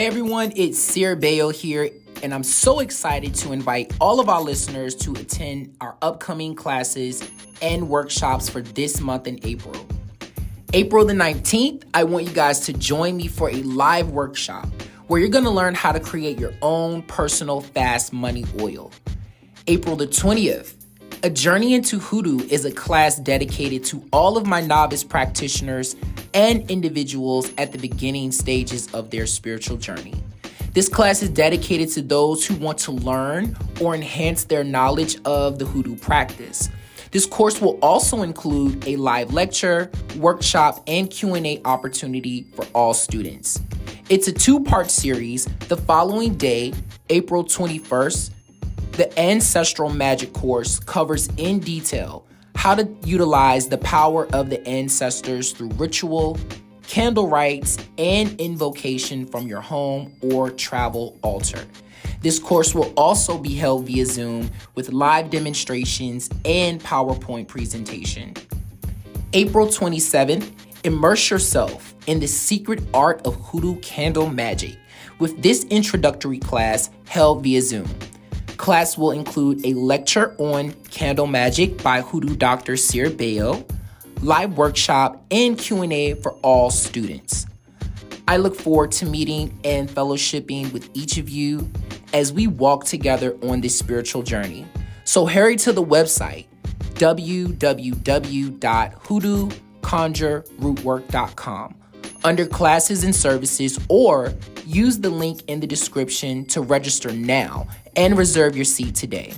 Hey everyone, it's Seer Bayo here, and I'm so excited to invite all of our listeners to attend our upcoming classes and workshops for this month in April. April the 19th, I want you guys to join me for a live workshop where you're gonna learn how to create your own personal fast money oil. April the 20th, a Journey into Hoodoo is a class dedicated to all of my novice practitioners and individuals at the beginning stages of their spiritual journey. This class is dedicated to those who want to learn or enhance their knowledge of the hoodoo practice. This course will also include a live lecture, workshop, and Q&A opportunity for all students. It's a two-part series. The following day, April 21st, the Ancestral Magic course covers in detail how to utilize the power of the ancestors through ritual, candle rites, and invocation from your home or travel altar. This course will also be held via Zoom with live demonstrations and PowerPoint presentation. April 27th, immerse yourself in the secret art of hoodoo candle magic with this introductory class held via Zoom. Class will include a lecture on candle magic by Hoodoo Dr. Seer Bayo, live workshop, and Q&A for all students. I look forward to meeting and fellowshipping with each of you as we walk together on this spiritual journey. So hurry to the website www.hoodooconjurerootwork.com under classes and services or use the link in the description to register now and reserve your seat today.